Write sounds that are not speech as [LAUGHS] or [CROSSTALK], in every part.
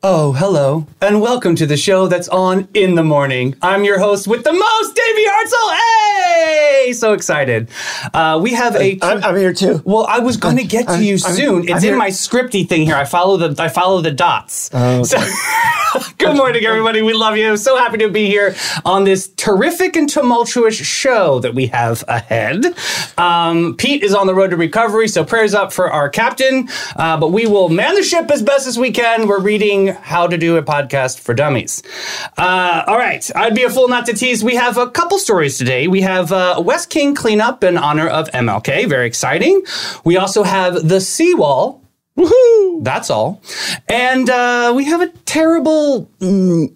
Oh, hello, and welcome to the show that's on in the morning. I'm your host with the most, Davey Hartzell. Hey, so excited. Uh, we have a. I'm, I'm here too. well, I was going to get to I'm- you I'm- soon. It's in my scripty thing here. I follow the I follow the dots. Oh, So, [LAUGHS] [LAUGHS] good morning, everybody. We love you. So happy to be here on this terrific and tumultuous show that we have ahead. Um, Pete is on the road to recovery, so prayers up for our captain. Uh, but we will man the ship as best as we can. We're reading How to Do a Podcast for Dummies. Uh, all right, I'd be a fool not to tease. We have a couple stories today. We have uh, West King cleanup in honor of MLK. Very exciting. We also have the seawall. Woohoo! That's all. And uh, we have a terrible mm,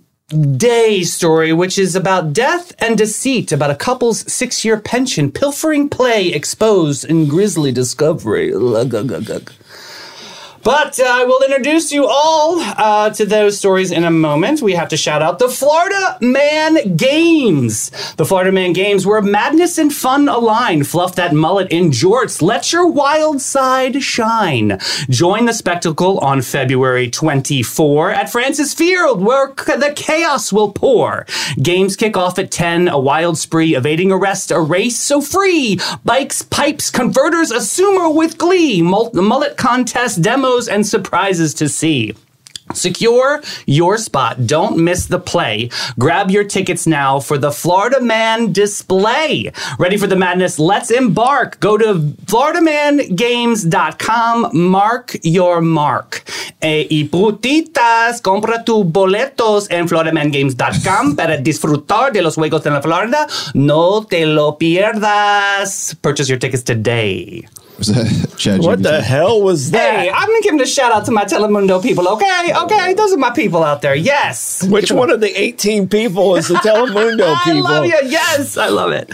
day story, which is about death and deceit, about a couple's six year pension, pilfering play exposed in grisly discovery. But uh, I will introduce you all uh, to those stories in a moment. We have to shout out the Florida Man Games. The Florida Man Games, where madness and fun align. Fluff that mullet in jorts. Let your wild side shine. Join the spectacle on February 24 at Francis Field, where c- the chaos will pour. Games kick off at 10. A wild spree, evading arrest, a race so free. Bikes, pipes, converters, a with glee. Mul- mullet contest, demos, and surprises to see. Secure your spot. Don't miss the play. Grab your tickets now for the Florida Man display. Ready for the madness? Let's embark. Go to floridamangames.com. Mark your mark. E y putitas, compra tus boletos en floridamangames.com para disfrutar de los juegos de la Florida. No te lo pierdas. Purchase your tickets today. Was that [LAUGHS] Chad What the hell was that? Hey, I'm gonna give a shout out to my Telemundo people. Okay, okay, those are my people out there. Yes. Which one of the 18 people is the Telemundo I [LAUGHS] people? I love you. Yes, I love it.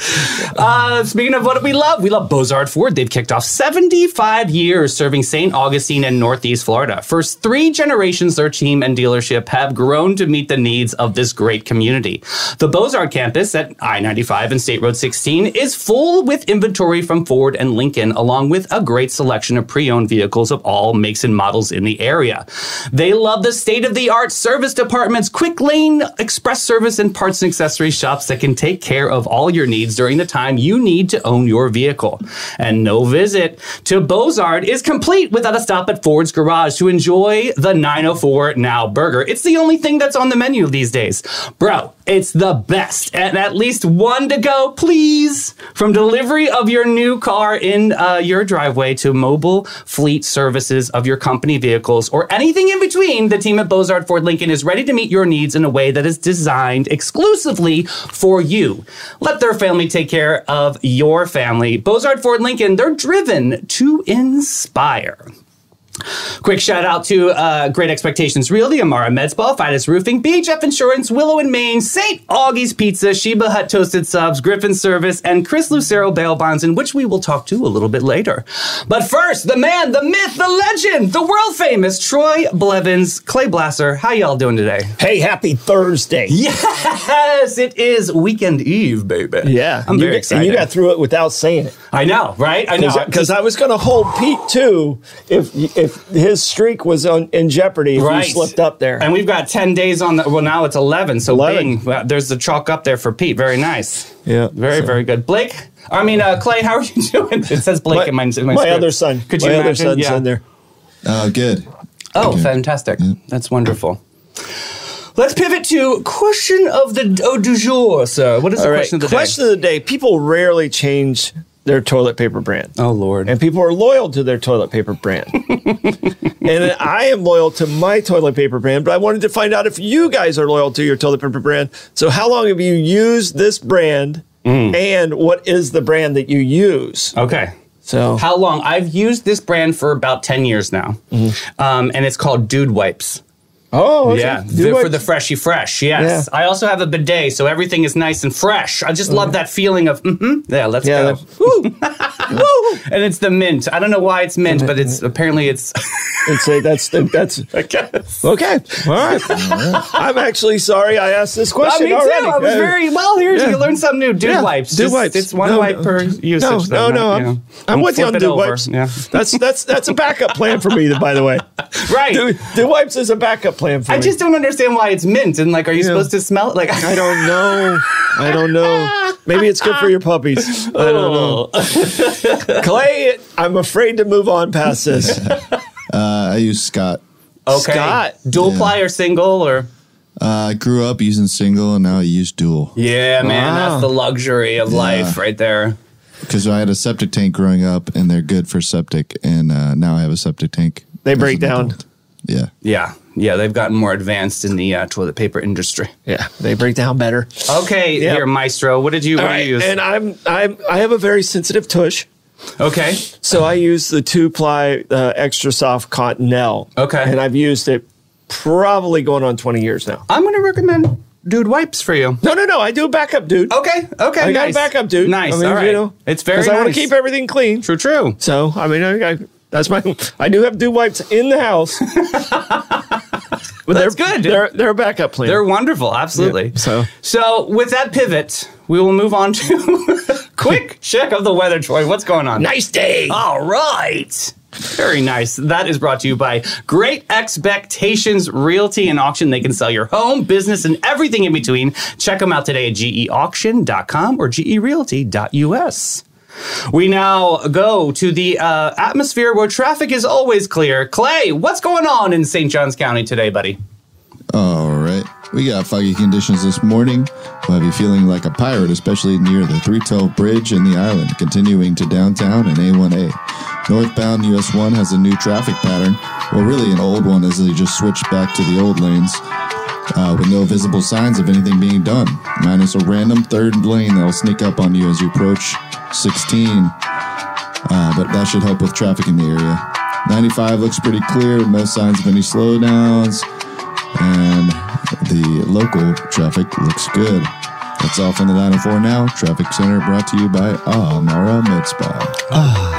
Uh, speaking of what we love, we love Bozard Ford. They've kicked off 75 years serving St. Augustine and Northeast Florida. For three generations, their team and dealership have grown to meet the needs of this great community. The Bozard campus at I 95 and State Road 16 is full with inventory from Ford and Lincoln, along with a great selection of pre owned vehicles of all makes and models in the area. They love the state of the art service departments, quick lane express service, and parts and accessory shops that can take care of all your needs during the time you need to own your vehicle. And no visit to Bozard is complete without a stop at Ford's Garage to enjoy the 904 Now burger. It's the only thing that's on the menu these days. Bro, it's the best. And at least one to go, please. From delivery of your new car in uh, your driveway to mobile fleet services of your company vehicles or anything in between, the team at Bozard Ford Lincoln is ready to meet your needs in a way that is designed exclusively for you. Let their family take care of your family. Bozard Ford Lincoln, they're driven to inspire. Quick shout out to uh, Great Expectations Realty, Amara Medspa, Fidus Roofing, BHF Insurance, Willow and Maine, St. Augie's Pizza, Cheba Hut Toasted Subs, Griffin Service, and Chris Lucero Bail Bonds, in which we will talk to a little bit later. But first, the man, the myth, the legend, the world famous Troy Blevins, Clay Blasser. How y'all doing today? Hey, happy Thursday. Yes, it is weekend eve, baby. Yeah. I'm very got, excited. And you got through it without saying it. I know, right? I know. Because I was going to hold Pete too if if his streak was on, in jeopardy if Right. you slipped up there. And we've got 10 days on the, well, now it's 11. So 11. bing, there's the chalk up there for Pete. Very nice. Yeah, Very, so- very good. Blake, I mean, uh, Clay, how are you [LAUGHS] doing? It says Blake my, in my, in my, my other son. Could my you other imagine? son's Yeah. in there. Uh, good. Oh, Okay. fantastic. That's wonderful. Let's pivot to question of the oh, du jour, sir. What is the All right. question of the Question day? of the day. People rarely change their toilet paper brand. Oh, Lord. And people are loyal to their toilet paper brand. [LAUGHS] and I am loyal to my toilet paper brand, but I wanted to find out if you guys are loyal to your toilet paper brand. So, how long have you used this brand? Mm. And what is the brand that you use? okay. So, How long? I've used this brand for about 10 years now. Mm-hmm. Um, and it's called Dude Wipes. Oh, okay. Yeah, Do the- for the freshy fresh. Yes, Yeah. I also have a bidet, so everything is nice and fresh. I just love that feeling of, mm-hmm, yeah, let's Yeah, go. [LAUGHS] Woo. and it's the mint. I don't know why it's mint, but it's apparently it's. [LAUGHS] and say that's that's [LAUGHS] okay. All right. I'm actually sorry I asked this Uh, question me too. I was very well. Here's Yeah. you learn something new. Dude Yeah, wipes. dude Just- wipes. It's one No, wipe no. per usage. No, though, no, no. not, I'm, know. I'm with you on over. wipes. Yeah. That's that's that's a backup plan for me. By the way, Right. dew, dew wipes is a backup plan for I me. just don't understand why it's mint and like, are you supposed to smell it? Like, I don't know. I don't know. Maybe it's good for your puppies. I don't know. Oh. [LAUGHS] Clay, I'm afraid to move on past this. [LAUGHS] Uh, I use Scott. Okay. Scott. Dual ply or single or? Uh, I grew up using single and now I use dual. Yeah, man, Wow. that's the luxury of life right there. Because I had a septic tank growing up and they're good for septic. And uh, now I have a septic tank. They break down. adult. Yeah. Yeah, yeah, they've gotten more advanced in the uh, toilet paper industry. Yeah, they break down better. Okay, Yeah. here, Maestro, what did you, what right, you use? and I'm I'm I have a very sensitive tush, okay, so I use the two ply uh, extra soft cottonelle. Okay. and I've used it probably going on 20 years now. I'm going to recommend Dude Wipes for you. No, no, no. I do a backup, dude. Okay, okay, I got nice. a backup, dude. Nice, I mean, all right. You know, it's very because I want to keep everything clean. True, true. So I mean, I, I, that's my. I do have dew wipes in the house. [LAUGHS] but That's they're, good. They're they're a backup plan. They're wonderful, absolutely. Yeah, so- so with that pivot, we will move on to [LAUGHS] quick check of the weather, Troy. What's going on? nice day. All right. Very nice. That is brought to you by Great Expectations Realty and Auction. They can sell your home, business, and everything in between. Check them out today at geauction.com or gerealty.us. We now go to the uh, atmosphere where traffic is always clear. Clay, what's going on in St. Johns County today, buddy? All right. We got foggy conditions this morning. We'll have you feeling like a pirate, especially near the Three 312 Bridge and the island, continuing to downtown and A1A. Northbound US 1 has a new traffic pattern. Well, really an old one as they just switched back to the old lanes uh, with no visible signs of anything being done, minus a random third lane that'll sneak up on you as you approach 16. Uh, but that should help with traffic in the area. 95 looks pretty clear, no signs of any slowdowns and the local traffic looks good. That's all from the 904 Now Traffic Center brought to you by Amara Med Spa.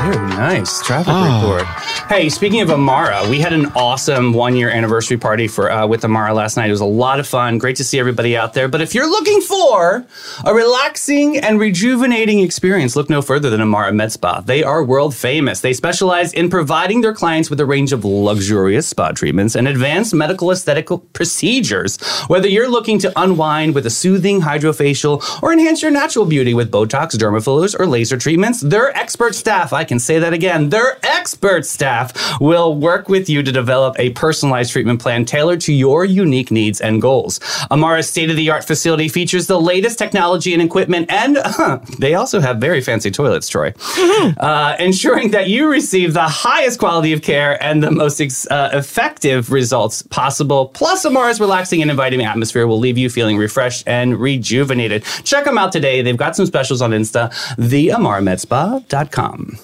Very nice traffic report. Hey, speaking of Amara, we had an awesome one year anniversary party for uh, with Amara last night. It was a lot of fun. Great to see everybody out there. But if you're looking for a relaxing and rejuvenating experience, look no further than Amara Med Spa. They are world famous. They specialize in providing their clients with a range of luxurious spa treatments and advanced medical aesthetic procedures. Whether you're looking to unwind with a soothing hydrofacial or enhance your natural beauty with Botox, derma fillers, or laser treatments, their expert staff, I can say that again, their expert staff will work with you to develop a personalized treatment plan tailored to your unique needs and goals. Amara's state of the art facility features the latest technology and equipment, and [LAUGHS] they also have very fancy toilets, Troy, [LAUGHS] uh, ensuring that you receive the highest quality of care and the most ex- uh, effective results possible. Plus, Amara's relaxing and inviting atmosphere will leave you feeling refreshed and rejuvenated. Check them out today. They've got some specials on Insta, theamaramedspa.com.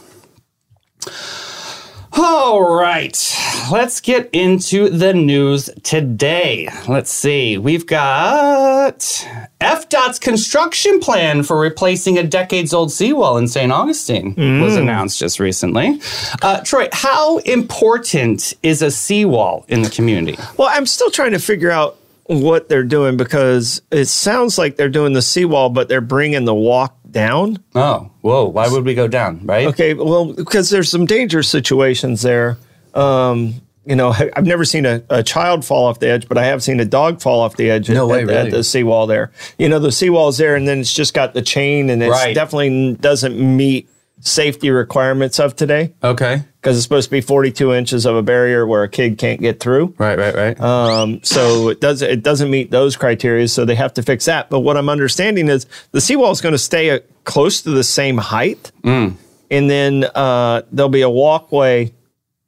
All right, let's get into the news today. Let's see. We've got FDOT's construction plan for replacing a decades old seawall in St. Augustine was announced just recently. Uh, Troy, how important is a seawall in the community? Well, I'm still trying to figure out what they're doing because it sounds like they're doing the seawall, but they're bringing the walk down. Oh, whoa, why would we go down, right? Okay, well, because there's some dangerous situations there. Um, you know, [LAUGHS] I've never seen a, a child fall off the edge, but I have seen a dog fall off the edge No at, way, at- really? at the seawall there. You know, the seawall's there, and then it's just got the chain, and it Right. definitely doesn't meet safety requirements of today Okay. because it's supposed to be 42 inches of a barrier where a kid can't get through. Right, right, right. Um, so it does it doesn't meet those criteria, so they have to fix that. But what I'm understanding is the seawall is going to stay uh, close to the same height, Mm. and then uh, there'll be a walkway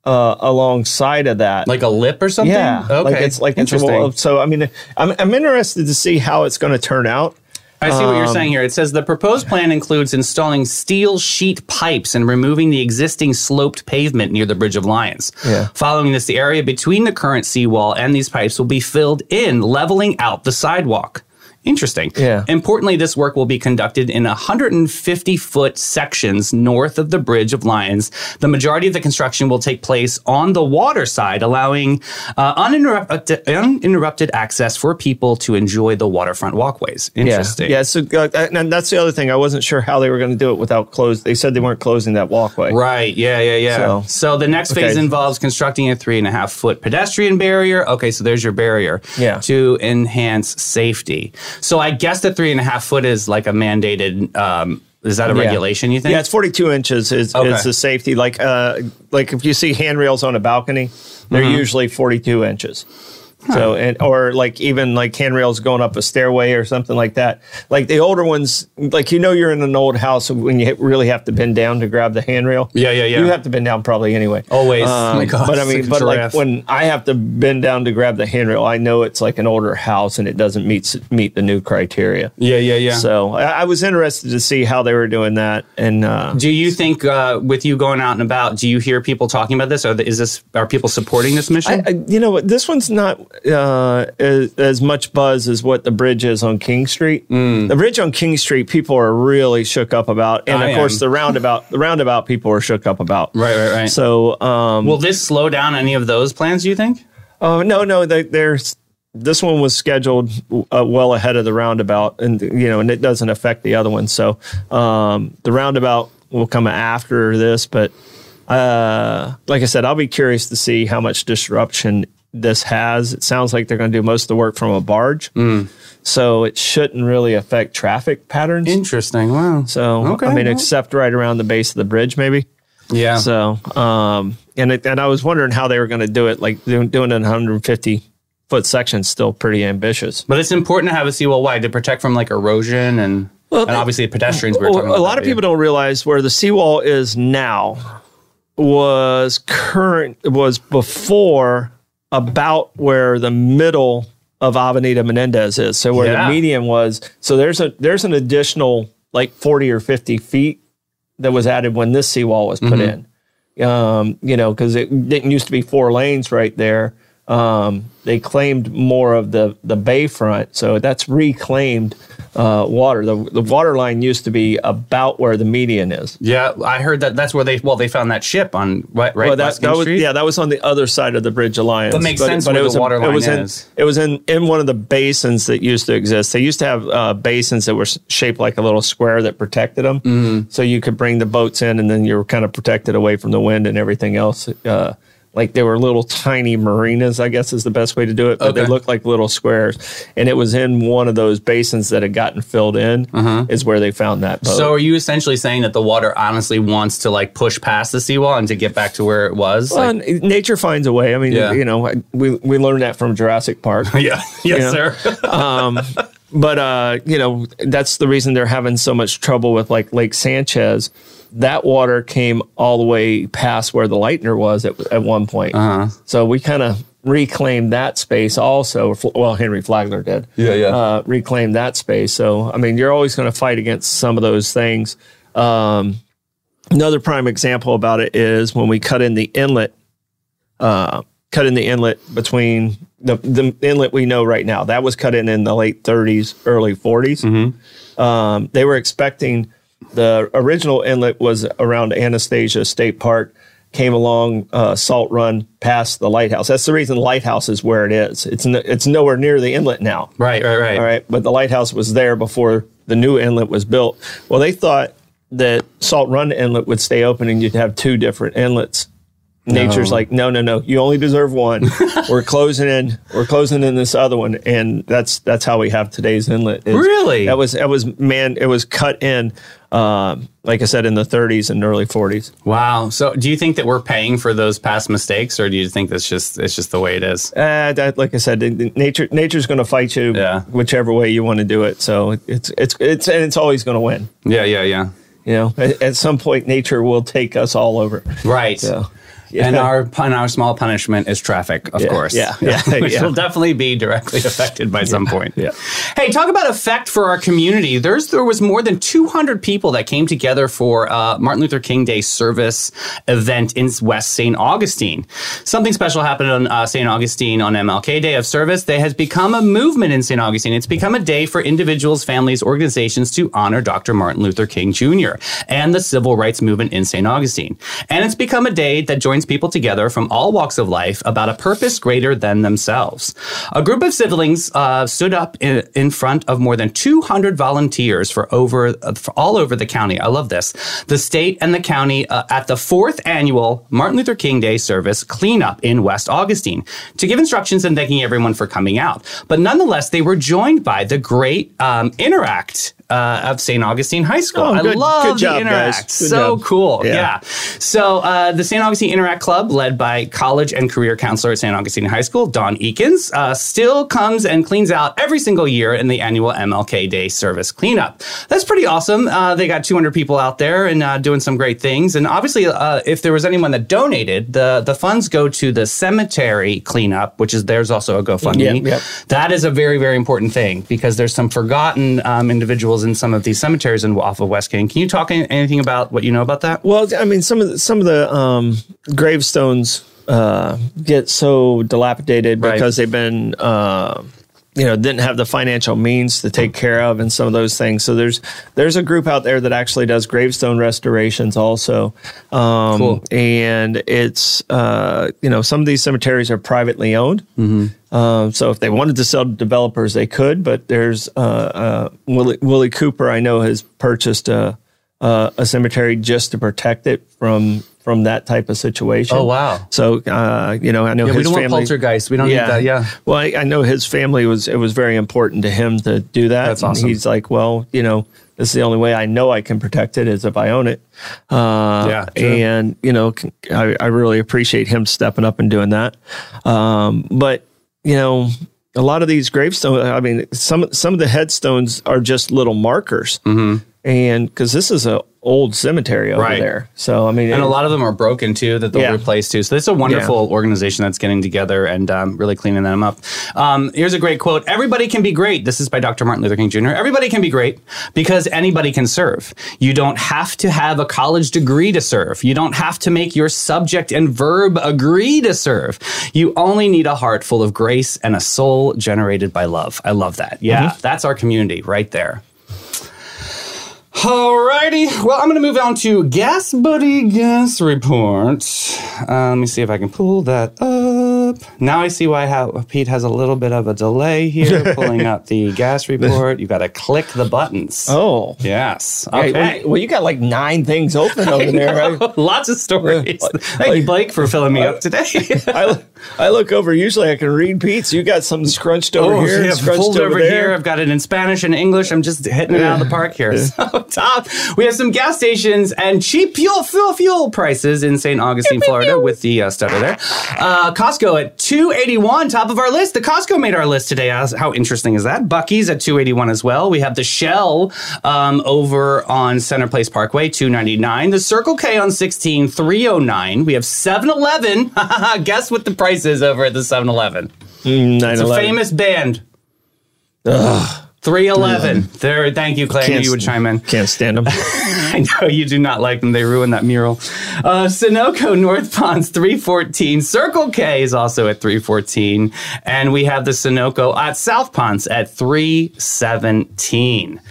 uh, alongside of that. like a lip or something? yeah, Okay. like it's like it's a Interesting. wall. So I mean, I'm I'm interested to see how it's going to turn out. I see what you're Um, saying here. It says the proposed plan includes installing steel sheet pipes and removing the existing sloped pavement near the Bridge of Lions. Yeah. Following this, the area between the current seawall and these pipes will be filled in, leveling out the sidewalk. Interesting. Yeah. Importantly, this work will be conducted in 150 foot sections north of the Bridge of Lions. The majority of the construction will take place on the water side, allowing uh, uninterrupted, uninterrupted access for people to enjoy the waterfront walkways. Interesting. Yeah, so uh, and that's the other thing. I wasn't sure how they were going to do it without close. They said they weren't closing that walkway. Right. Yeah. Yeah. Yeah. So, So- the next phase Okay. involves constructing a three and a half foot pedestrian barrier. Okay. So there's your barrier. Yeah. To enhance safety. So I guess the three and a half foot is like a mandated. Um, is that a Yeah. regulation? You think? Yeah, it's 42 inches is, Okay. is the safety. Like uh, like if you see handrails on a balcony, they're Mm-hmm. usually 42 inches. So and or like even like handrails going up a stairway or something like that. Like the older ones, like you know you're in an old house when you really have to bend down to grab the handrail. Yeah, yeah, yeah. You have to bend down probably anyway. Always. Um, Oh my gosh, but I mean, like a but like when I have to bend down to grab the handrail, I know it's like an older house and it doesn't meet meet the new criteria. Yeah. Yeah. Yeah. So I, I was interested to see how they were doing that, and uh, do you think, uh, with you going out and about, do you hear people talking about this? Or is this are people supporting this mission? I, I, you know what? This one's not uh, as, as much buzz as what the bridge is on King Street. The bridge on King Street, people are really shook up about, and Mm. I of course am. the roundabout, the roundabout people are shook up about. right. Right. Right. So, um, Will this slow down any of those plans? Do you think? oh no, no, they, there's this one was scheduled uh, well ahead of the roundabout, and you know, and it doesn't affect the other one. So, um, the roundabout will come after this, but uh, like I said, I'll be curious to see how much disruption this has. It sounds like they're going to do most of the work from a barge, so it shouldn't really affect traffic patterns. Interesting. Wow. so, Okay, I mean, well. except right around the base of the bridge, maybe. yeah. So, um, and it, and I was wondering how they were going to do it. Like doing, doing it in 150 foot sections, still pretty ambitious. But it's important to have a seawall wide to protect from like erosion and and obviously pedestrians. We were Well, a lot of people don't realize where the seawall is now was current was before about where the middle of Avenida Menendez is. So where Yeah. the median was. So there's a there's an additional like 40 or 50 feet that was added when this seawall was put Mm-hmm. in. Um, you know, because it didn't used to be four lanes right there. Um, they claimed more of the the bayfront, so that's reclaimed uh, water. The the water line used to be about where the median is. Yeah, I heard that. That's where they well they found that ship on right right Well, that, that was yeah, that was on the other side of the Bridge of Lions. That makes sense where it the was in- water it line was in, is. It was in in one of the basins that used to exist. They used to have uh, basins that were shaped like a little square that protected them, Mm-hmm. so you could bring the boats in, and then you were kind of protected away from the wind and everything else. Uh, like they were little tiny marinas, I guess is the best way to do it. But they looked like little squares, and it was in one of those basins that had gotten filled in. Is where they found that boat. Uh-huh. So are you essentially saying that the water honestly wants to like push past the seawall and to get back to where it was? Well, Like- nature finds a way. I mean, Yeah. you know, we we learned that from Jurassic Park. [LAUGHS] yeah, yes, Yeah. sir. [LAUGHS] but uh, you know, that's the reason they're having so much trouble with like Lake Sanchez. That water came all the way past where the Lightner was at, at one point. Uh-huh. So we kind of reclaimed that space also. Well, Henry Flagler did. Yeah, yeah. Uh, reclaimed that space. So I mean, you're always going to fight against some of those things. Um, another prime example about it is when we cut in the inlet uh, cut in the inlet between the, the inlet we know right now. That was cut in in the late 30s, early 40s. Um, they were expecting the original inlet was around Anastasia State Park, came along uh, Salt Run past the lighthouse. That's the reason the lighthouse is where it is. It's no, it's nowhere near the inlet now. right, right, right. All right, but the lighthouse was there before the new inlet was built. Well, they thought that Salt Run Inlet would stay open and you'd have two different inlets. Nature's like, no, no, no. You only deserve one. [LAUGHS] we're closing in. We're closing in this other one, and that's that's how we have today's inlet. is- Really? That was that was man. It was cut in, um, like I said, in the 30s and early 40s. Wow. So do you think that we're paying for those past mistakes, or do you think that's just it's just the way it is? Uh, that, like I said, nature nature's going to fight you Yeah. whichever way you want to do it. So it's it's it's and it's always going to win. Yeah, yeah, yeah. You know, at, at some point, nature will take us all over. Right. So And our and our small punishment is traffic, of Yeah, course. yeah, yeah, Which yeah. will definitely be directly affected by some point. yeah. Hey, talk about effect for our community. There's there was more than 200 people that came together for uh, Martin Luther King Day service event in West St. Augustine. Something special happened on uh, St. Augustine on MLK Day of service. They has become a movement in St. Augustine. It's become a day for individuals, families, organizations to honor Dr. Martin Luther King Jr. and the civil rights movement in St. Augustine. And it's become a day that joins people together from all walks of life about a purpose greater than themselves. A group of siblings uh, stood up in, in front of more than 200 volunteers for over for all over the county. I love this. The state and the county uh, at the fourth annual Martin Luther King Day service cleanup in West Augustine to give instructions and thanking everyone for coming out. But nonetheless, they were joined by the great um, Interact uh, of St. Augustine High School. Oh, I good- love good the Interact. so job. cool. Yeah. yeah. So uh, the St. Augustine Interact Club, led by college and career counselor at St. Augustine High School, Don Eakins, uh, still comes and cleans out every single year in the annual MLK Day service cleanup. That's pretty awesome. Uh, they got 200 people out there and uh, doing some great things. And obviously, uh, if there was anyone that donated, the the funds go to the cemetery cleanup, which is there's also a GoFundMe. Yep, yep. That is a very very important thing because there's some forgotten um, individuals in some of these cemeteries in, off of West King. Can you talk anything about what you know about that? Well, I mean, some of the, some of the um, gravestones uh, get so dilapidated Right. because they've been, uh, you know, didn't have the financial means to take care of, and some of those things. So there's there's a group out there that actually does gravestone restorations also, um, Cool. and it's uh, you know some of these cemeteries are privately owned. Um, so if they wanted to sell to developers, they could. But there's uh, uh, Willie, Willie Cooper. I know has purchased a uh, a cemetery just to protect it from from that type of situation. Oh, wow. So uh, you know, I know Yeah, his we don't want family. poltergeist. We don't need that, yeah. Well, I, I know his family was. It was very important to him to do that. That's awesome. He's like, well, you know, this is the only way I know I can protect it is if I own it. Uh, Yeah, true. and you know, I really appreciate him stepping up and doing that. Um, but you know, a lot of these gravestones. I mean, some some of the headstones are just little markers, mm-hmm. And because this is a old cemetery over Right. there, so I mean, And it- a lot of them are broken too that they'll Yeah. replace too. So it's a wonderful organization that's getting together and um, really cleaning them up. Um, here's a great quote Everybody can be great. This is by Dr. Martin Luther King Jr. Everybody can be great because anybody can serve. You don't have to have a college degree to serve. You don't have to make your subject and verb agree to serve. You only need a heart full of grace and a soul generated by love. I love that. Yeah, that's our community right there. Alrighty. Well, I'm to move on to Gas Buddy Gas Report. Uh, let me see if I can pull that up. Now I see why how Pete has a little bit of a delay here [LAUGHS] pulling up the gas report. You got to click the buttons. oh. Yes. Hey, Okay. well, well, you got like nine things open over there. [LAUGHS] right? Lots of stories. [LAUGHS] Thank you, Blake, for filling me up today. I, look- I look over. Usually, I can read Pete's. You got something scrunched over Oh, here, yeah, scrunched pulled over, over here. I've got it in Spanish and English. I'm just hitting it out of the park here. So top, we have some gas stations and cheap fuel fuel fuel prices in St. Augustine, Florida, with the uh, stutter there. Uh, Costco at 281, top of our list. The Costco made our list today. How interesting is that? Buc-ee's at 281 as well. We have the Shell um, over on Center Place Parkway, 299. The Circle K on 16, 309. We have 7-Eleven. [LAUGHS] Guess what the price is over at the 7-Eleven? Mm, It's a famous band. 311. There, thank you, Clay. Can't you would chime in. Can't stand them. [LAUGHS] I know you do not like them. They ruined that mural. Uh, Sunoco North Ponce 314. Circle K is also at 314. And we have the Sunoco at South Ponce at 317.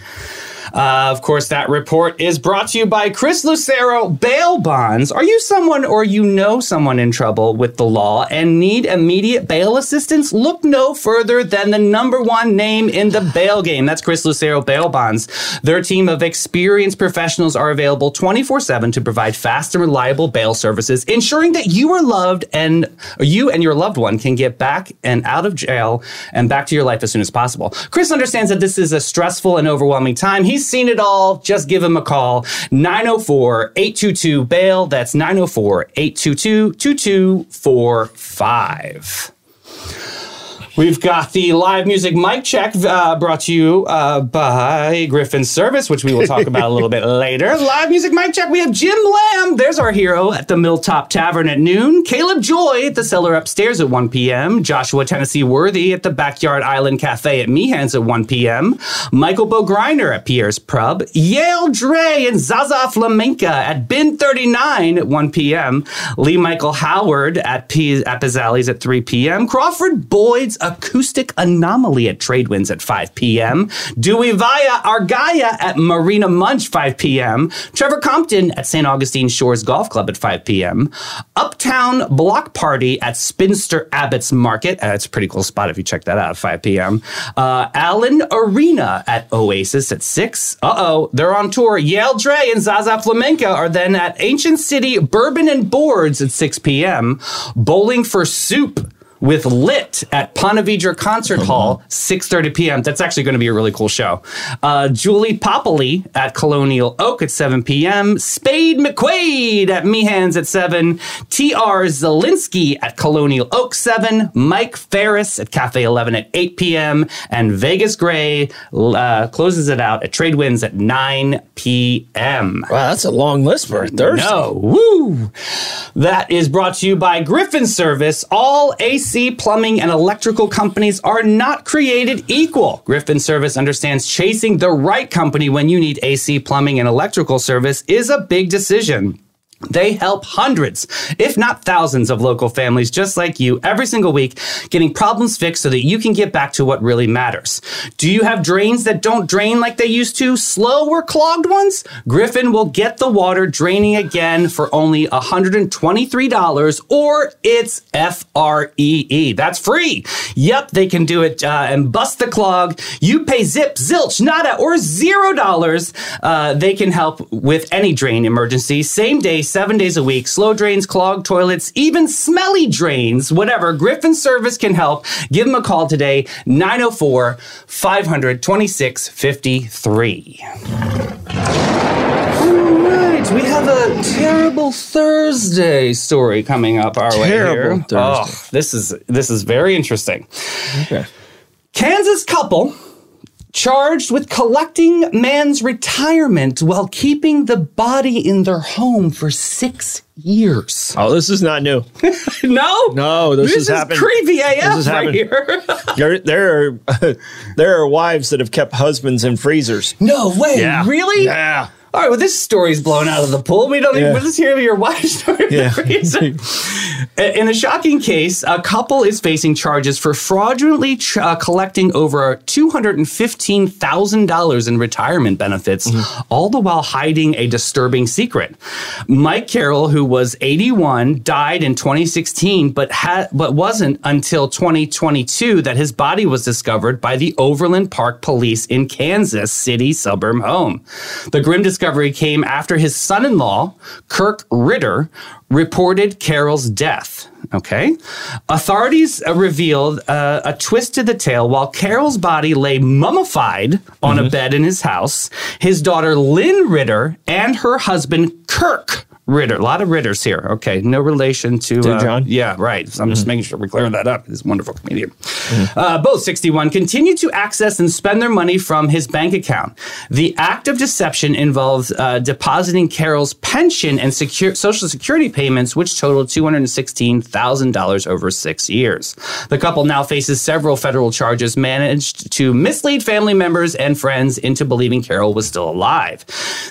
Uh, of course, that report is brought to you by Chris Lucero Bail Bonds. Are you someone or you know someone in trouble with the law and need immediate bail assistance? Look no further than the number one name in the bail game. That's Chris Lucero Bail Bonds. Their team of experienced professionals are available 24 7 to provide fast and reliable bail services, ensuring that you are loved and you and your loved one can get back and out of jail and back to your life as soon as possible. Chris understands that this is a stressful and overwhelming time. He's seen it all. Just give him a call 904 822 bail. That's 904 822 2245. We've got the live music mic check uh, brought to you uh, by Griffin Service, which we will talk about a little bit [LAUGHS] later. Live music mic check. We have Jim Lamb. There's our hero at the Milltop Tavern at noon. Caleb Joy at the cellar upstairs at 1 p.m. Joshua Tennessee Worthy at the Backyard Island Cafe at Meehan's at 1 p.m. Michael Bogriner at Pierre's Pub. Yale Dre and Zaza Flamenca at Bin 39 at 1 p.m. Lee Michael Howard at, P- at Pizzalley's at 3 p.m. Crawford Boyd's Acoustic Anomaly at Tradewinds at 5 p.m. Dewey Via Argaya at Marina Munch 5 p.m. Trevor Compton at St. Augustine Shores Golf Club at 5 p.m. Uptown Block Party at Spinster Abbott's Market. Uh, it's a pretty cool spot if you check that out at 5 p.m. Uh, Allen Arena at Oasis at 6. Uh oh, they're on tour. Yale Dre and Zaza Flamenca are then at Ancient City Bourbon and Boards at 6 p.m. Bowling for Soup with Lit at Ponte Vedra Concert Hall, 6.30 p.m. That's actually going to be a really cool show. Uh, Julie Popoli at Colonial Oak at 7 p.m. Spade McQuaid at Meehan's at 7. T.R. Zelinsky at Colonial Oak 7. Mike Ferris at Cafe 11 at 8 p.m. And Vegas Gray uh, closes it out at Tradewinds at 9 p.m. Wow, that's a long list for a Thursday. No, woo! That is brought to you by Griffin Service. All AC plumbing and electrical companies are not created equal. Griffin Service understands chasing the right company when you need AC plumbing and electrical service is a big decision. They help hundreds, if not thousands, of local families just like you every single week getting problems fixed so that you can get back to what really matters. Do you have drains that don't drain like they used to? Slow or clogged ones? Griffin will get the water draining again for only $123 or it's F R E E. That's free. Yep, they can do it uh, and bust the clog. You pay zip, zilch, nada, or zero dollars. Uh, they can help with any drain emergency, same day seven days a week. Slow drains, clogged toilets, even smelly drains, whatever. Griffin Service can help. Give them a call today, 904 500 2653. All right, we have a terrible Thursday story coming up our way Terrible here. Thursday. Oh, this is this is very interesting. Okay. Kansas couple charged with collecting man's retirement while keeping the body in their home for six years. Oh, this is not new. [LAUGHS] No, No, this, this has is happened. creepy AF has right here. [LAUGHS] There, there are [LAUGHS] there are wives that have kept husbands in freezers. no way, really? Yeah. All right, well, this story's blown out of the pool. We don't even, Yeah. let's hear your wife's story. Yeah. [LAUGHS] In a shocking case, a couple is facing charges for fraudulently tr- uh, collecting over $215,000 in retirement benefits, Mm-hmm. all the while hiding a disturbing secret. Mike Carroll, who was 81, died in 2016, but had but wasn't until 2022 that his body was discovered by the Overland Park Police in Kansas City suburb home. The grim discovery came after his son-in-law, Kirk Ritter, reported Carroll's death. Okay. Authorities uh, revealed uh, a twist to the tale while Carroll's body lay mummified on a bed in his house. His daughter, Lynn Ritter, and her husband, Kirk Ritter. A lot of Ritters here. Okay. No relation to, To uh, John? Yeah, right. So I'm just making sure we're clearing that up. He's a wonderful comedian. Uh, both 61 continue to access and spend their money from his bank account. The act of deception involves uh, depositing Carroll's pension and secure, social security payments, which totaled $216,000 over six years. The couple now faces several federal charges managed to mislead family members and friends into believing Carroll was still alive.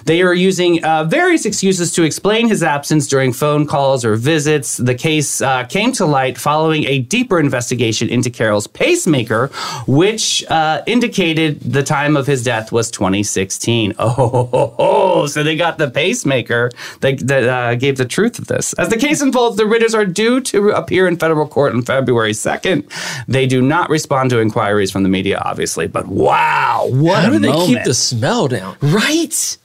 They are using uh, various excuses to explain his absence during phone calls or visits. The case uh, came to light following a deeper investigation into Carroll's pacemaker, which uh, indicated the time of his death was 2016. [LAUGHS] Oh, ho, ho, ho. so they got the pacemaker that, that uh, gave the truth of this. As the case unfolds, the Ritters are due to appear in federal court on February 2nd. They do not respond to inquiries from the media, obviously, but wow, what How do they moment. keep the smell down? right?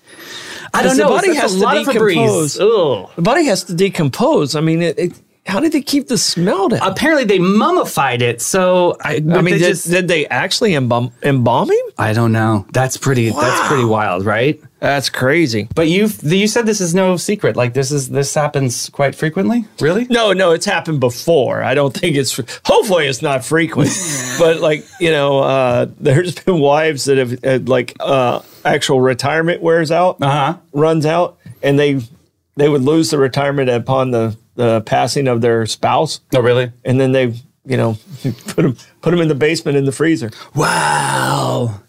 I don't the know. body has a to lot of Febreze. decompose. Ugh. The body has to decompose. I mean, it, it, how did they keep the smell down? Apparently, they mummified it. So I, I mean, they did, just, did they actually embalm, embalm him? I don't know. That's pretty. That's pretty wild, right? That's crazy. But you you said this is no secret. Like this is this happens quite frequently. Really? No, no, it's happened before. I don't think it's. Hopefully, it's not frequent. [LAUGHS] but like you know, uh, there's been wives that have had like uh, actual retirement wears out, Uh huh. runs out, and they they would lose the retirement upon the the passing of their spouse, Oh, really? and then they you know [LAUGHS] put them put them in the basement in the freezer. Wow.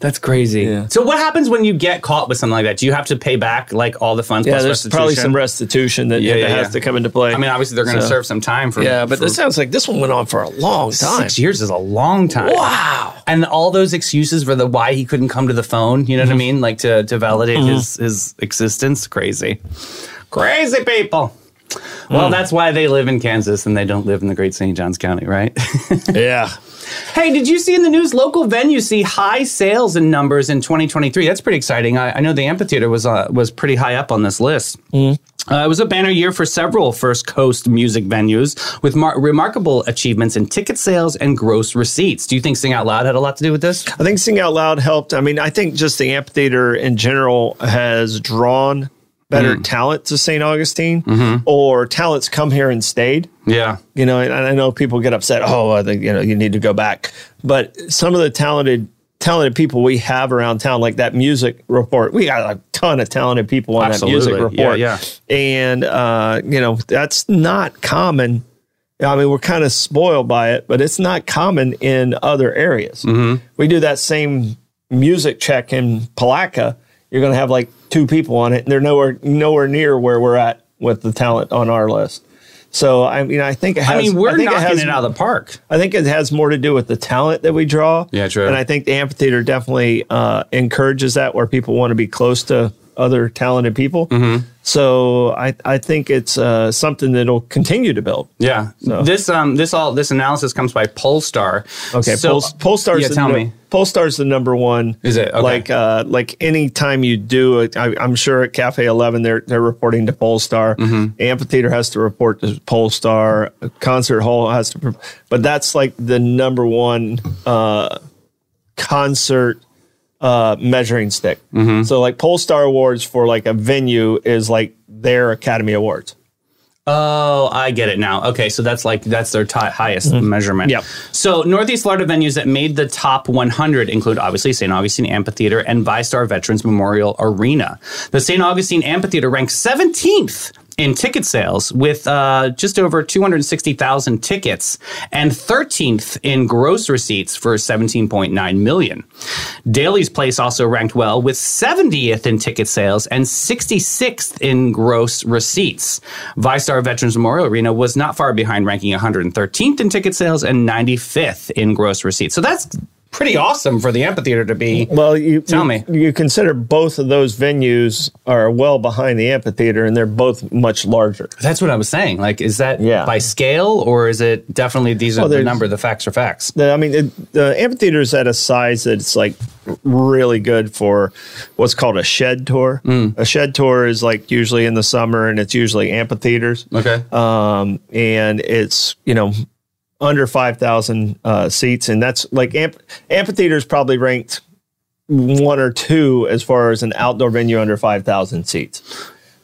That's crazy. Yeah. So what happens when you get caught with something like that? Do you have to pay back like all the funds? Yeah, plus there's probably some restitution that, Yeah, that yeah, has to come into play. I mean, obviously they're going to So- serve some time for. yeah, but for this sounds like this one went on for a long time. six years is a long time. Wow. And all those excuses for the why he couldn't come to the phone. You know Mm-hmm. what I mean? Like to to validate his his existence. Crazy, crazy people. Well, Mm. that's why they live in Kansas and they don't live in the great St. Johns County, right? [LAUGHS] Yeah. Hey, did you see in the news local venues see high sales and numbers in 2023? That's pretty exciting. I, I know the amphitheater was uh, was pretty high up on this list. Uh, it was a banner year for several First Coast music venues with mar- remarkable achievements in ticket sales and gross receipts. Do you think Sing Out Loud had a lot to do with this? I think Sing Out Loud helped. I mean, I think just the amphitheater in general has drawn better talent to St. Augustine, or talents come here and stayed. Yeah. You know, and I know people get upset. Oh, I think you know you need to go back. But some of the talented talented people we have around town, like that music report, we got a ton of talented people on that music Absolutely. Yeah, report. yeah. And uh, you know, that's not common. I mean, we're kind of spoiled by it, but it's not common in other areas. Mm-hmm. We do that same music check in Palatka. You're going to have like two people on it, and they're nowhere nowhere near where we're at with the talent on our list. So I mean, I think it has. I mean, we're think knocking has, it out of the park. I think it has more to do with the talent that we draw. Yeah, true. And I think the amphitheater definitely uh, encourages that, where people want to be close to other talented people. Mm-hmm. So I, I think it's uh, something that'll continue to build. Yeah. So- This um this all this analysis comes by Pollstar. Okay, So, Pol- Pollstar's Yeah, tell nu- me. Pollstar's the number one. Is it? Okay. like uh, like any time you do it? I, I'm sure at Cafe Eleven they're they're reporting to Pollstar. Mm-hmm. Amphitheater has to report to Pollstar. Concert hall has to, but that's like the number one uh, concert uh, measuring stick. Mm-hmm. So like Pollstar Awards for like a venue is like their Academy Awards. Oh, I get it now. Okay, so that's like that's their ti highest mm-hmm. measurement. Yep. So Northeast Florida venues that made the top 100 include obviously St. Augustine Amphitheater and VyStar Veterans Memorial Arena. The St. Augustine Amphitheater ranks 17th in ticket sales with uh, just over 260,000 tickets and 13th in gross receipts for 17.9 million. Daly's Place also ranked well with 70th in ticket sales and 66th in gross receipts. VyStar Veterans Memorial Arena was not far behind, ranking 113th in ticket sales and 95th in gross receipts. So that's pretty awesome for the amphitheater to be. Well, you Tell you, me. You consider both of those venues are well behind the amphitheater, and they're both much larger. That's what I was saying. Like, is that Yeah. by scale or is it definitely these are the number? The facts are facts. The, I mean, it, the amphitheater is at a size that's like really good for what's called a shed tour. Mm. A shed tour is like usually in the summer, and it's usually amphitheaters. Okay. um, and it's you know under five thousand uh, seats, and that's like amp- amphitheaters probably ranked one or two as far as an outdoor venue under five thousand seats.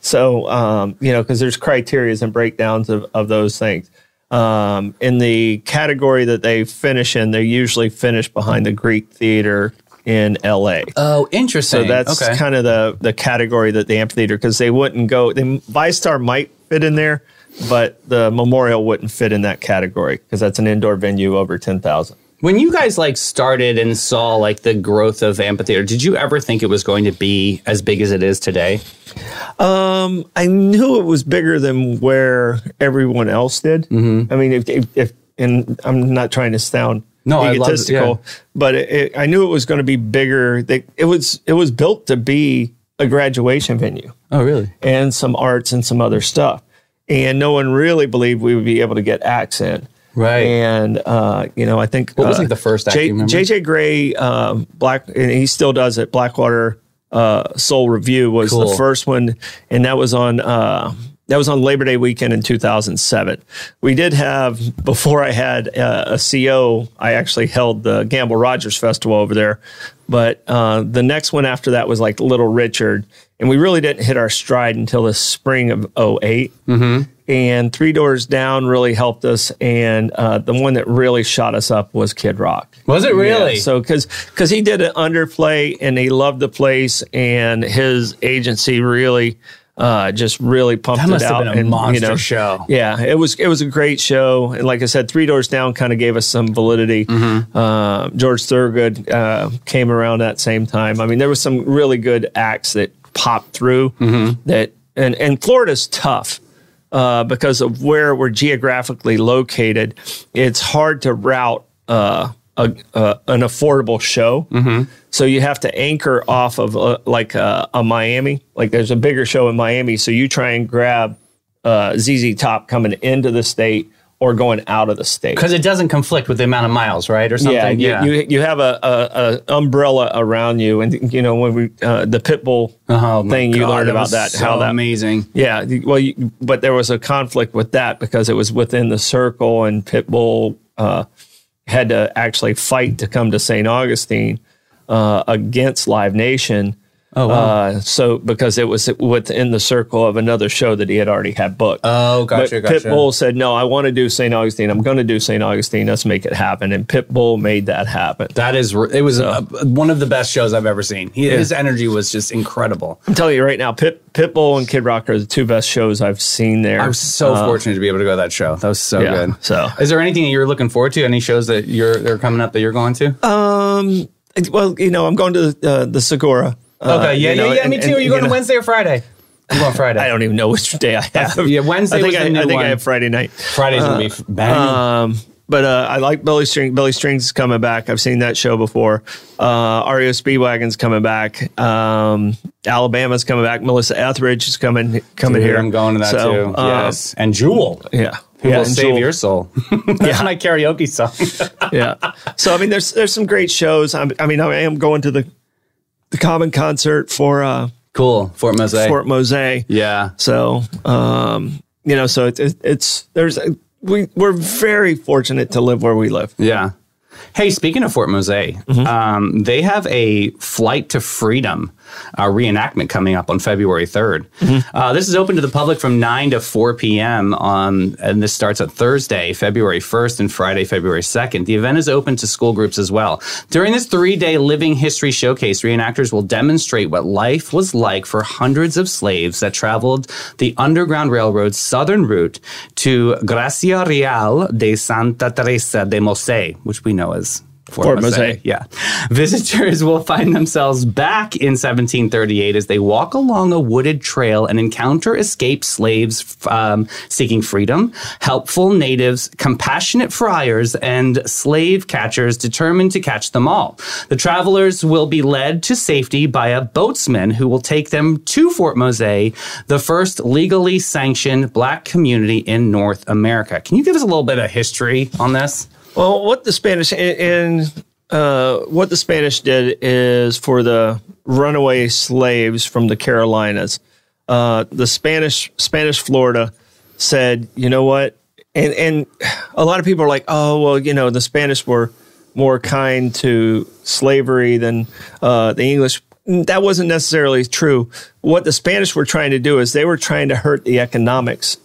So um, you know because there's criterias and breakdowns of, of those things. Um, in the category that they finish in, they usually finish behind the Greek Theater in L.A. Oh, interesting. So that's okay. kind of the the category that the amphitheater because they wouldn't go. The ViStar might fit in there, but the Memorial wouldn't fit in that category because that's an indoor venue over ten thousand. When you guys like started and saw like the growth of amphitheater, did you ever think it was going to be as big as it is today? Um, I knew it was bigger than where everyone else did. Mm-hmm. I mean, if, if, if and I'm not trying to sound No, I love it, egotistical, yeah. but it, it, I knew it was going to be bigger. They, it was it was built to be a graduation venue. Oh, really? and some arts and some other stuff. And no one really believed we would be able to get acts in. Right. And, uh, you know, I think. What was, uh, like, the first act, J-? JJ Grey, um, Black, and he still does it, Blackwater uh, Soul Review was Cool. the first one. And that was on uh, that was on Labor Day weekend in 2007. We did have before I had uh, a CO. I actually held the Gamble Rogers Festival over there, but uh, the next one after that was like Little Richard, and we really didn't hit our stride until the spring of 8 mm-hmm. And Three Doors Down really helped us, and uh, the one that really shot us up was Kid Rock. Was it really? Yeah, so because because he did an underplay and he loved the place, and his agency really uh, just really pumped That must it have out. been a and, monster you know, show. Yeah, it was it was a great show, and like I said, Three Doors Down kind of gave us some validity. Mm-hmm. Uh, George Thorogood uh, came around that same time. I mean, there was some really good acts that popped through. Mm-hmm. That and and Florida's tough. Uh, because of where we're geographically located, it's hard to route uh, a, a, an affordable show. Mm-hmm. So you have to anchor off of uh, like a, a Miami. Like there's a bigger show in Miami, so you try and grab uh, ZZ Top coming into the state or going out of the state. Because it doesn't conflict with the amount of miles, right? Or Yeah, something. you, you you have a, a, a umbrella around you, and you know when we uh, the pit bull Oh, thing you God, learned about that so how that amazing. yeah, well, you, but there was a conflict with that because it was within the circle, and Pitbull uh, had to actually fight to come to St. Augustine uh, against Live Nation. Oh, wow. Uh, so because it was within the circle of another show that he had already had booked. Oh, gotcha, but gotcha. Pitbull said, "No, I want to do St. Augustine. I'm going to do St. Augustine. Let's make it happen." And Pitbull made that happen. That is, it was uh one of the best shows I've ever seen. He, His energy was just incredible. I'm telling you right now, Pit, Pitbull and Kid Rock are the two best shows I've seen there. I was so fortunate to be able to go to that show. That was so Uh, yeah, good. so- is there anything that you're looking forward to? Any shows that you're that are coming up that you're going to? Um, well, you know, I'm going to uh, the Segura. Uh, okay, yeah, you know, yeah, yeah. and- me too. and, Are you going know, to Wednesday or Friday? I'm going Friday. [LAUGHS] I don't even know which day I have. Yeah, Wednesday I think, I, I, think. I have Friday night. Friday's gonna be f- banging. Um, but uh, I like Billy String. Billy Strings is coming back. I've seen that show before. Uh, REO Speedwagon's coming back. Um, Alabama's coming back. Melissa Etheridge is coming coming Dude, here. I'm going to that So, too. uh, yes, and Jewel. Yeah. Who yeah, will save Jewel. your soul? [LAUGHS] That's [LAUGHS] my karaoke song. yeah. So I mean, there's there's some great shows. I'm, I mean, I am going to the the Common concert for uh, cool. Fort Mosaic. Fort Mose. yeah. So um, you know, so it's it's there's we we're very fortunate to live where we live. Yeah. Hey, speaking of Fort Mose, Mm-hmm. um, they have a Flight to Freedom uh, reenactment coming up on February 3rd. Mm-hmm. Uh, this is open to the public from 9 to 4 p.m. on, and this starts on Thursday, February 1st and Friday, February 2nd. The event is open to school groups as well. During this three day living history showcase, reenactors will demonstrate what life was like for hundreds of slaves that traveled the Underground Railroad's southern route to Gracia Real de Santa Teresa de Mose, which we know as Fort, Fort. Yeah. [LAUGHS] Visitors will find themselves back in 1738 as they walk along a wooded trail and encounter escaped slaves um, seeking freedom, helpful natives, compassionate friars, and slave catchers determined to catch them all. The travelers will be led to safety by a boatsman who will take them to Fort Mose, the first legally sanctioned black community in North America. Can you give us a little bit of history on this? Well, what the Spanish and uh, what the Spanish did is for the runaway slaves from the Carolinas, uh, the Spanish Spanish Florida said, you know what, and and a lot of people are like, oh well, you know, the Spanish were more kind to slavery than uh, the English. That wasn't necessarily true. What the Spanish were trying to do is they were trying to hurt the economics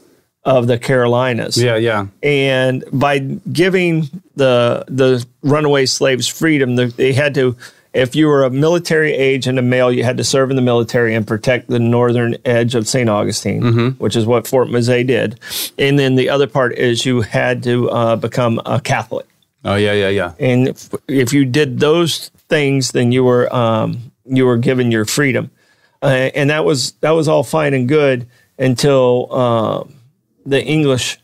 of the Carolinas Yeah, yeah. and by giving the the runaway slaves freedom, the, they had to. If you were a military age and a male, you had to serve in the military and protect the northern edge of St. Augustine, which is what Fort Mose did. And then the other part is you had to uh, become a Catholic. Oh, yeah, yeah, yeah. And if, if you did those things, then you were um, you were given your freedom, uh, and that was that was all fine and good until uh, the English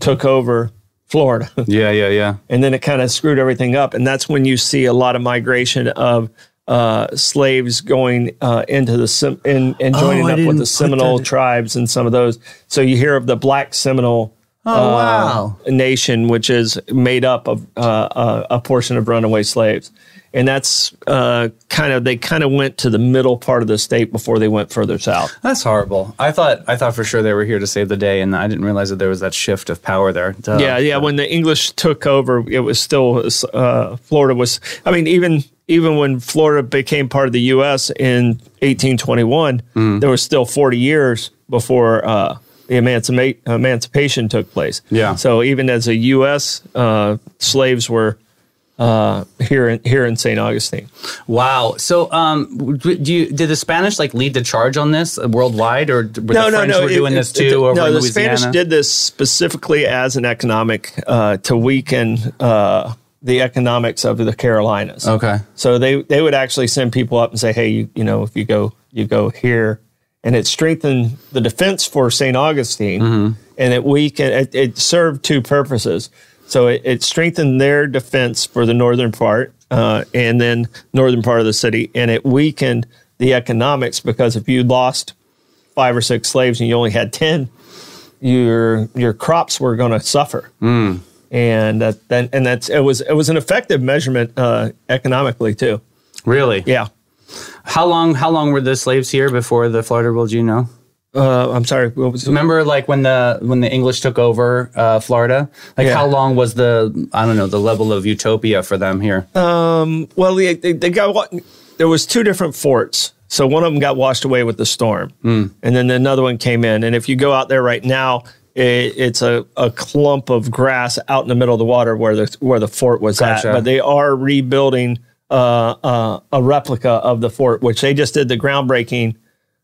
took over Florida, [LAUGHS] Yeah, yeah, yeah. and then it kind of screwed everything up. And that's when you see a lot of migration of uh, slaves going uh, into the Sem- in, and joining Oh, up with the Seminole that- tribes and some of those. So you hear of the Black Seminole Oh, wow. nation, which is made up of uh, uh, a portion of runaway slaves. And that's uh, kind of they kind of went to the middle part of the state before they went further south. That's horrible. I thought I thought for sure they were here to save the day, and I didn't realize that there was that shift of power there. Duh. Yeah, yeah. When the English took over, it was still uh, Florida was. I mean, even even when Florida became part of the U.S. in 1821, Mm. there was still 40 years before uh, the emancipa- emancipation took place. Yeah. So even as a U.S., uh, slaves were uh, here in here in St. Augustine. Wow. So, um, do you did the Spanish like lead the charge on this worldwide, or were the French were it- doing it- this it- too over no, in the? Spanish did this specifically as an economic uh, to weaken uh, the economics of the Carolinas. Okay. So they they would actually send people up and say, hey, you, you know, if you go you go here, and it strengthened the defense for St. Augustine, Mm-hmm. and it weakened. It, it served two purposes. So it, it strengthened their defense for the northern part, uh, and then northern part of the city, and it weakened the economics because if you lost five or six slaves and you only had ten, your your crops were going to suffer. And that, that and that's it was it was an effective measurement uh, economically too. Really? Yeah. How long? How long were the slaves here before the Florida Rule? Do you know? Uh, I'm sorry. Remember, like when the when the English took over uh, Florida, like Yeah. how long was the I don't know the level of utopia for them here? Well, they, they, they got there was two different forts. So one of them got washed away with the storm, and then another one came in. And if you go out there right now, it, it's a, a clump of grass out in the middle of the water where the where the fort was Gotcha. at. But they are rebuilding uh, uh, a replica of the fort, which they just did the groundbreaking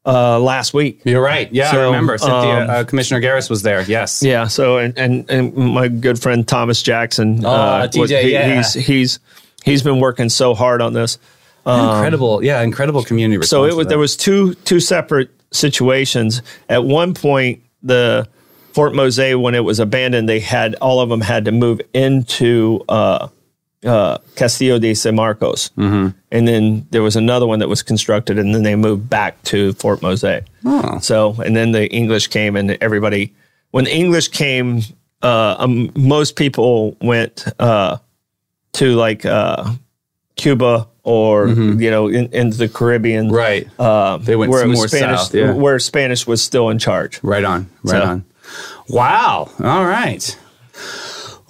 uh, last week. You're right. Yeah, I remember. Cynthia, um, uh, Commissioner Garris was there. Yes. Yeah. So and and, and my good friend Thomas Jackson, uh, TJ, what- he- Oh, yeah. he's he's he's been working so hard on this. incredible. Yeah, incredible community. So it was there was two two separate situations. At one point, the Fort Mose, when it was abandoned, they had all of them had to move into uh, uh, Castillo de San Marcos, mm-hmm. and then there was another one that was constructed, and then they moved back to Fort Mose. Oh. So and then the English came, and everybody when the English came, uh, um, most people went uh, to like uh, Cuba or you know in, into the Caribbean, Mm-hmm. right. uh, They went where more Spanish, south, yeah. where Spanish was still in charge. Right on. Right So- on. Wow. All right.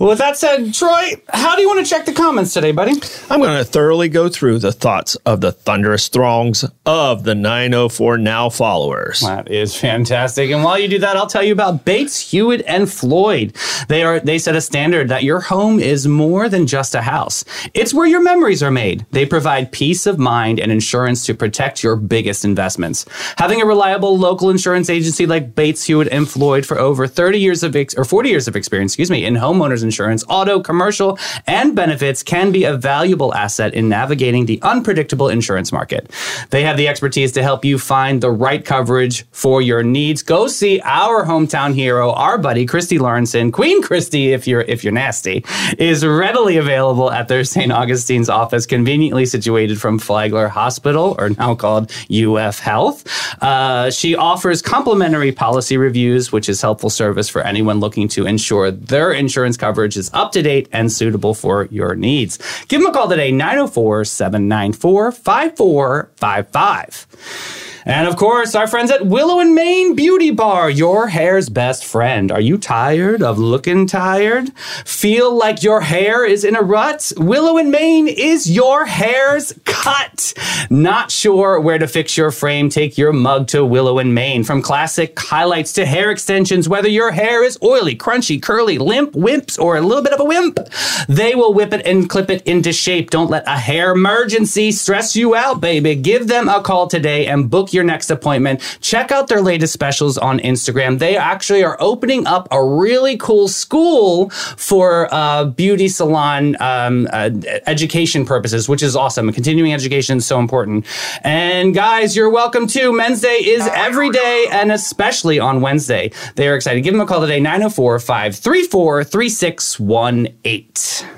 Well, with that said, Troy, how do you want to check the comments today, buddy? I'm going to thoroughly go through the thoughts of the thunderous throngs of the 904 Now followers. That is fantastic. And while you do that, I'll tell you about Bates, Hewitt, and Floyd. They are they set a standard that your home is more than just a house. It's where your memories are made. They provide peace of mind and insurance to protect your biggest investments. Having a reliable local insurance agency like Bates, Hewitt, and Floyd for over 30 years of ex- or 40 years of experience, excuse me, in homeowners insurance, auto, commercial, and benefits can be a valuable asset in navigating the unpredictable insurance market. They have the expertise to help you find the right coverage for your needs. Go see our hometown hero, our buddy Christy Lawrenson, Queen Christy, if you're if you're nasty, is readily available at their St. Augustine's office, conveniently situated from Flagler Hospital, or now called UF Health. Uh, she offers complimentary policy reviews, which is helpful service for anyone looking to ensure their insurance coverage is up to date and suitable for your needs. Give them a call today, 904 794 5455. And of course, our friends at Willow and Maine Beauty Bar, your hair's best friend. Are you tired of looking tired? Feel like your hair is in a rut? Willow and Maine is your hair's cut. Not sure where to fix your frame? Take your mug to Willow and Maine. From classic highlights to hair extensions, whether your hair is oily, crunchy, curly, limp, wimps, or a little bit of a wimp, they will whip it and clip it into shape. Don't let a hair emergency stress you out, baby. Give them a call today and book your next appointment. Check out their latest specials on Instagram. They actually are opening up a really cool school for uh, beauty salon um, uh, education purposes, which is awesome. Continuing education is so important. And guys, you're welcome too. Men's Day is every day and especially on Wednesday. They are excited. Give them a call today, 904 534 3618.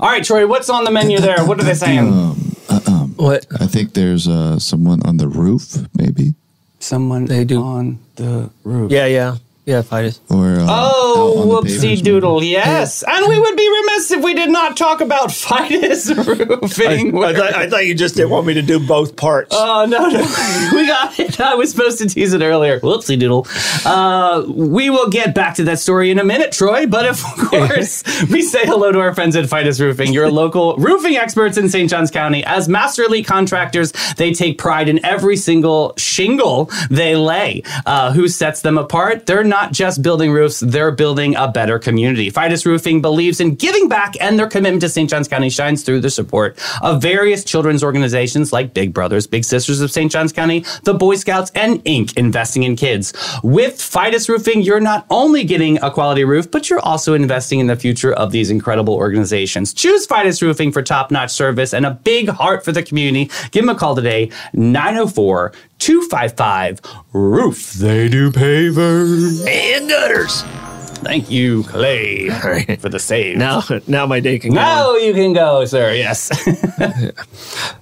All right, Troy, what's on the menu there? What are they saying? What? I think there's uh, someone on the roof, maybe. Someone They do. on the roof. Yeah, yeah, Yeah, Fidus. or uh, Oh, whoopsie doodle, yes. And we would be remiss if we did not talk about Fidus [LAUGHS] roofing. I thought, I thought you just didn't want me to do both parts. Oh no, no, [LAUGHS] we got it. I was supposed to tease it earlier. Whoopsie doodle. Uh, we will get back to that story in a minute, Troy. But of [LAUGHS] course, we say hello to our friends at Fidus Roofing, your local roofing experts in St. Johns County. As masterly contractors, they take pride in every single shingle they lay. Uh, who sets them apart? They're not just building roofs; they're building a better community. Fidus Roofing believes in giving back, and their commitment to St. Johns County shines through the support of various children's organizations like Big Brothers, Big Sisters of St. Johns County, the Boy Scouts, and Inc. investing in kids. With Fidus Roofing, you're not only getting a quality roof, but you're also investing in the future of these incredible organizations. Choose Fidus Roofing for top-notch service and a big heart for the community. Give them a call today, 904 255 Roof. They do pavers. and gutters. Thank you, Clay, [LAUGHS] right. for the save. Now, now my day can go. on. Now you can go, sir. Yes. [LAUGHS]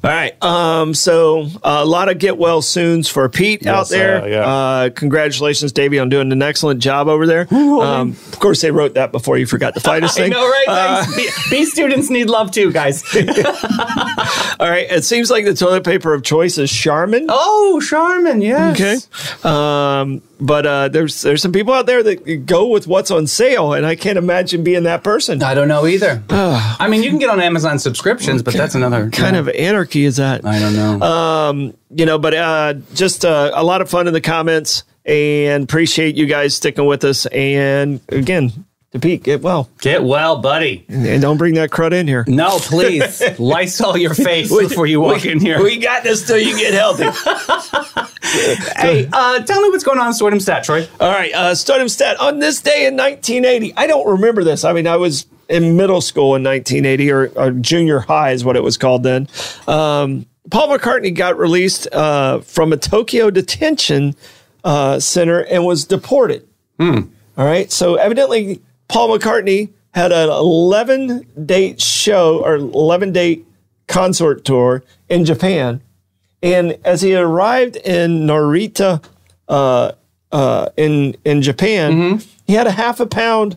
All right. Um, so uh, a lot of get well soons for Pete out there. sir, yeah. uh, congratulations, Davey, on doing an excellent job over there. [LAUGHS] Um, of course, they wrote that before you forgot to Fidus I thing. know, right? Uh, Thanks. B, B students need love too, guys. all right. It seems like the toilet paper of choice is Charmin. oh, Charmin, yes. Okay. Um, but uh, there's there's some people out there that go with what's on sale, and I can't imagine being that person. I don't know either. [SIGHS] I mean, you can get on Amazon subscriptions, but that's another kind of anarchy is that? I don't know. um, you know, but uh, just uh, a lot of fun in the comments and appreciate you guys sticking with us. And again, to Pete, get well get well, buddy. and don't bring that crud in here. No, please. [LAUGHS] Lysol your face before you walk in here. We got this till you get healthy. [LAUGHS] [LAUGHS] hey, uh, tell me what's going on in Swordham Stat, Troy. All right, uh, Studham Stat on this day in 1980. I don't remember this. I mean, I was in middle school in 1980 or, or junior high is what it was called then. Um, Paul McCartney got released uh, from a Tokyo detention uh, center and was deported. All right, so evidently Paul McCartney had an 11 date show or 11 date concert tour in Japan. And as he arrived in Narita, uh, uh, in in Japan, he had a half a pound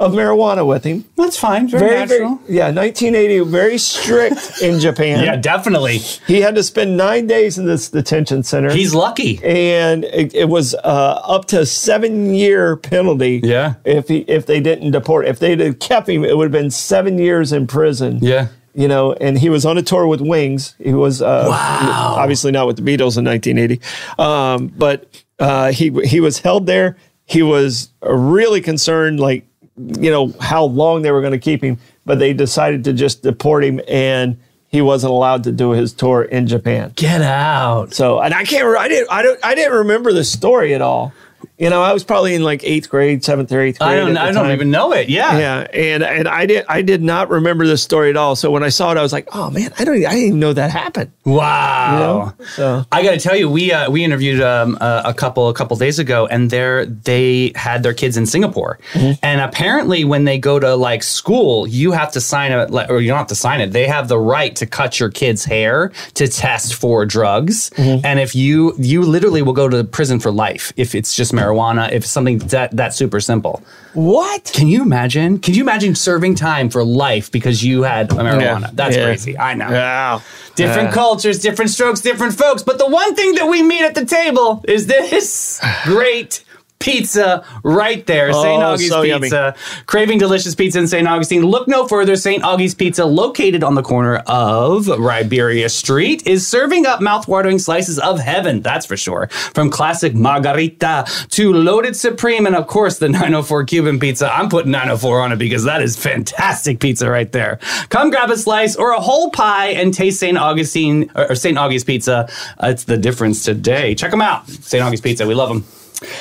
of marijuana with him. That's fine. Very, Very, very, natural. yeah, 1980, very strict [LAUGHS] in Japan. yeah, definitely. He had to spend nine days in this detention center. He's lucky. and it, it was uh, up to seven year penalty. Yeah. If he if they didn't deport, if they'd have kept him, it would have been seven years in prison. Yeah. You know, and he was on a tour with Wings. He was uh, Wow. obviously not with the Beatles in 1980, um, but uh, he he was held there. He was really concerned, like you know how long they were going to keep him, but they decided to just deport him, and he wasn't allowed to do his tour in Japan. Get out. So, and I can't, I didn't, I don't, I didn't remember the story at all. You know, I was probably in like eighth grade, seventh or eighth grade. I don't. I don't even know it. Yeah. Yeah, and and I did, I did not remember this story at all. So when I saw it, I was like, oh man, I don't, I didn't even know that happened. Wow. So I got to tell you, we uh, we interviewed um, a, a couple a couple days ago, and they they had their kids in Singapore, and apparently when they go to like school, you have to sign it, or you don't have to sign it. They have the right to cut your kid's hair to test for drugs, and if you you literally will go to prison for life if it's just marijuana, if something that that super simple. what? Can you imagine? Can you imagine serving time for life because you had marijuana? That's Yeah. crazy. I know. Wow. Different Yeah. cultures, different strokes, different folks. But the one thing that we meet at the table is this [SIGHS] great pizza right there. St. Oh, Augie's so yummy. Pizza. Craving delicious pizza in St. Augustine. Look no further. St. Augie's Pizza, located on the corner of Riberia Street, is serving up mouth-watering slices of heaven, that's for sure. From classic margherita to loaded supreme and of course the [LAUGHS] 904 Cuban pizza. I'm putting 904 on it because that is fantastic pizza right there. Come grab a slice or a whole pie and taste St. Augustine or or St. Augie's Pizza. Uh, it's the difference today. Check them out. St. Augie's Pizza. We love them.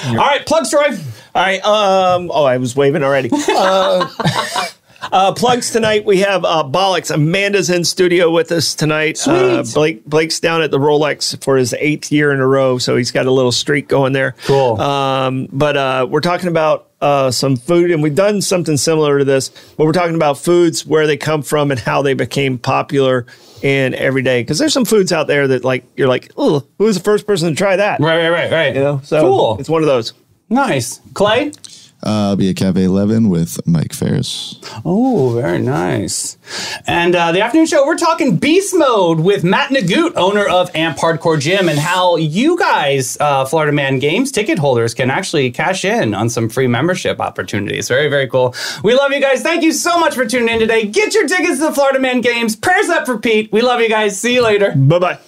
All right, plug Troy. All right. Um. Oh, I was waving already. [LAUGHS] Uh, uh, plugs tonight. We have uh, Bollocks. Amanda's in studio with us tonight. Uh, Blake Blake's down at the Rolex for his eighth year in a row, so he's got a little streak going there. Cool. Um. But uh, we're talking about uh, some food, and we've done something similar to this. But we're talking about foods, where they come from, and how they became popular in every day. Because there's some foods out there that like you're like, oh, who was the first person to try that? Right, right, right, right. You know. So cool. It's one of those. Nice. Clay? Uh, I'll be at Cafe 11 with Mike Ferris. Oh, very nice. And uh, the afternoon show, we're talking beast mode with Matt Nagoot, owner of Amp Hardcore Gym, and how you guys, uh, Florida Man Games ticket holders, can actually cash in on some free membership opportunities. Very, very cool. We love you guys. Thank you so much for tuning in today. Get your tickets to the Florida Man Games. Prayers up for Pete. We love you guys. See you later. Bye bye.